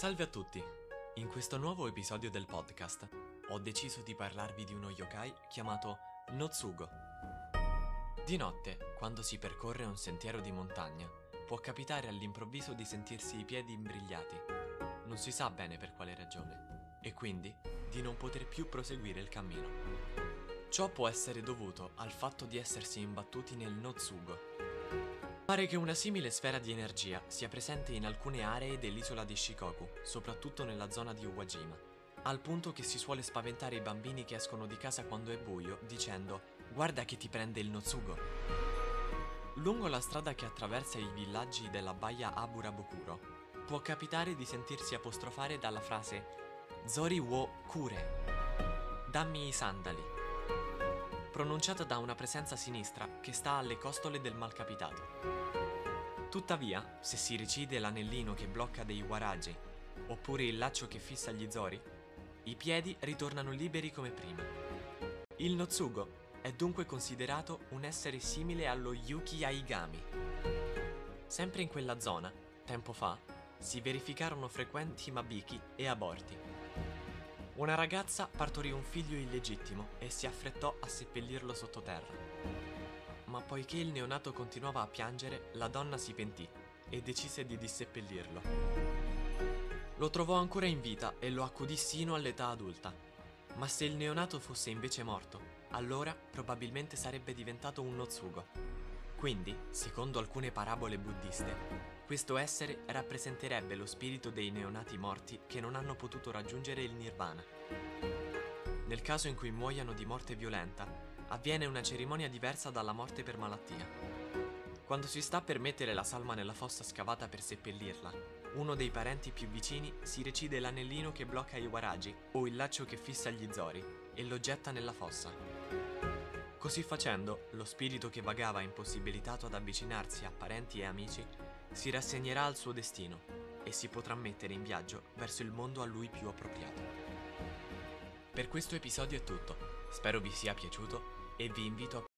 Salve a tutti! In questo nuovo episodio del podcast ho deciso di parlarvi di uno yokai chiamato Notsugo. Di notte, quando si percorre un sentiero di montagna, può capitare all'improvviso di sentirsi i piedi imbrigliati. Non si sa bene per quale ragione, e quindi di non poter più proseguire il cammino. Ciò può essere dovuto al fatto di essersi imbattuti nel Notsugo, Pare che una simile sfera di energia sia presente in alcune aree dell'isola di Shikoku, soprattutto nella zona di Uwajima, al punto che si suole spaventare i bambini che escono di casa quando è buio dicendo guarda che ti prende il Notsugo. Lungo la strada che attraversa i villaggi della baia Aburabokuro, può capitare di sentirsi apostrofare dalla frase Zori wo kure, dammi i sandali pronunciata da una presenza sinistra che sta alle costole del malcapitato. Tuttavia, se si recide l'anellino che blocca dei waragi, oppure il laccio che fissa gli zori, i piedi ritornano liberi come prima. Il Notsugo è dunque considerato un essere simile allo Yuki Aigami. Sempre in quella zona, tempo fa, si verificarono frequenti mabiki e aborti. Una ragazza partorì un figlio illegittimo e si affrettò a seppellirlo sottoterra. Ma poiché il neonato continuava a piangere, la donna si pentì e decise di disseppellirlo. Lo trovò ancora in vita e lo accudì sino all'età adulta. Ma se il neonato fosse invece morto, allora probabilmente sarebbe diventato un Notsugo. Quindi, secondo alcune parabole buddiste, questo essere rappresenterebbe lo spirito dei neonati morti che non hanno potuto raggiungere il nirvana. Nel caso in cui muoiano di morte violenta, avviene una cerimonia diversa dalla morte per malattia. Quando si sta per mettere la salma nella fossa scavata per seppellirla, uno dei parenti più vicini si recide l'anellino che blocca i waragi o il laccio che fissa gli zori e lo getta nella fossa. Così facendo, lo spirito che vagava impossibilitato ad avvicinarsi a parenti e amici si rassegnerà al suo destino e si potrà mettere in viaggio verso il mondo a lui più appropriato. Per questo episodio è tutto, spero vi sia piaciuto e vi invito a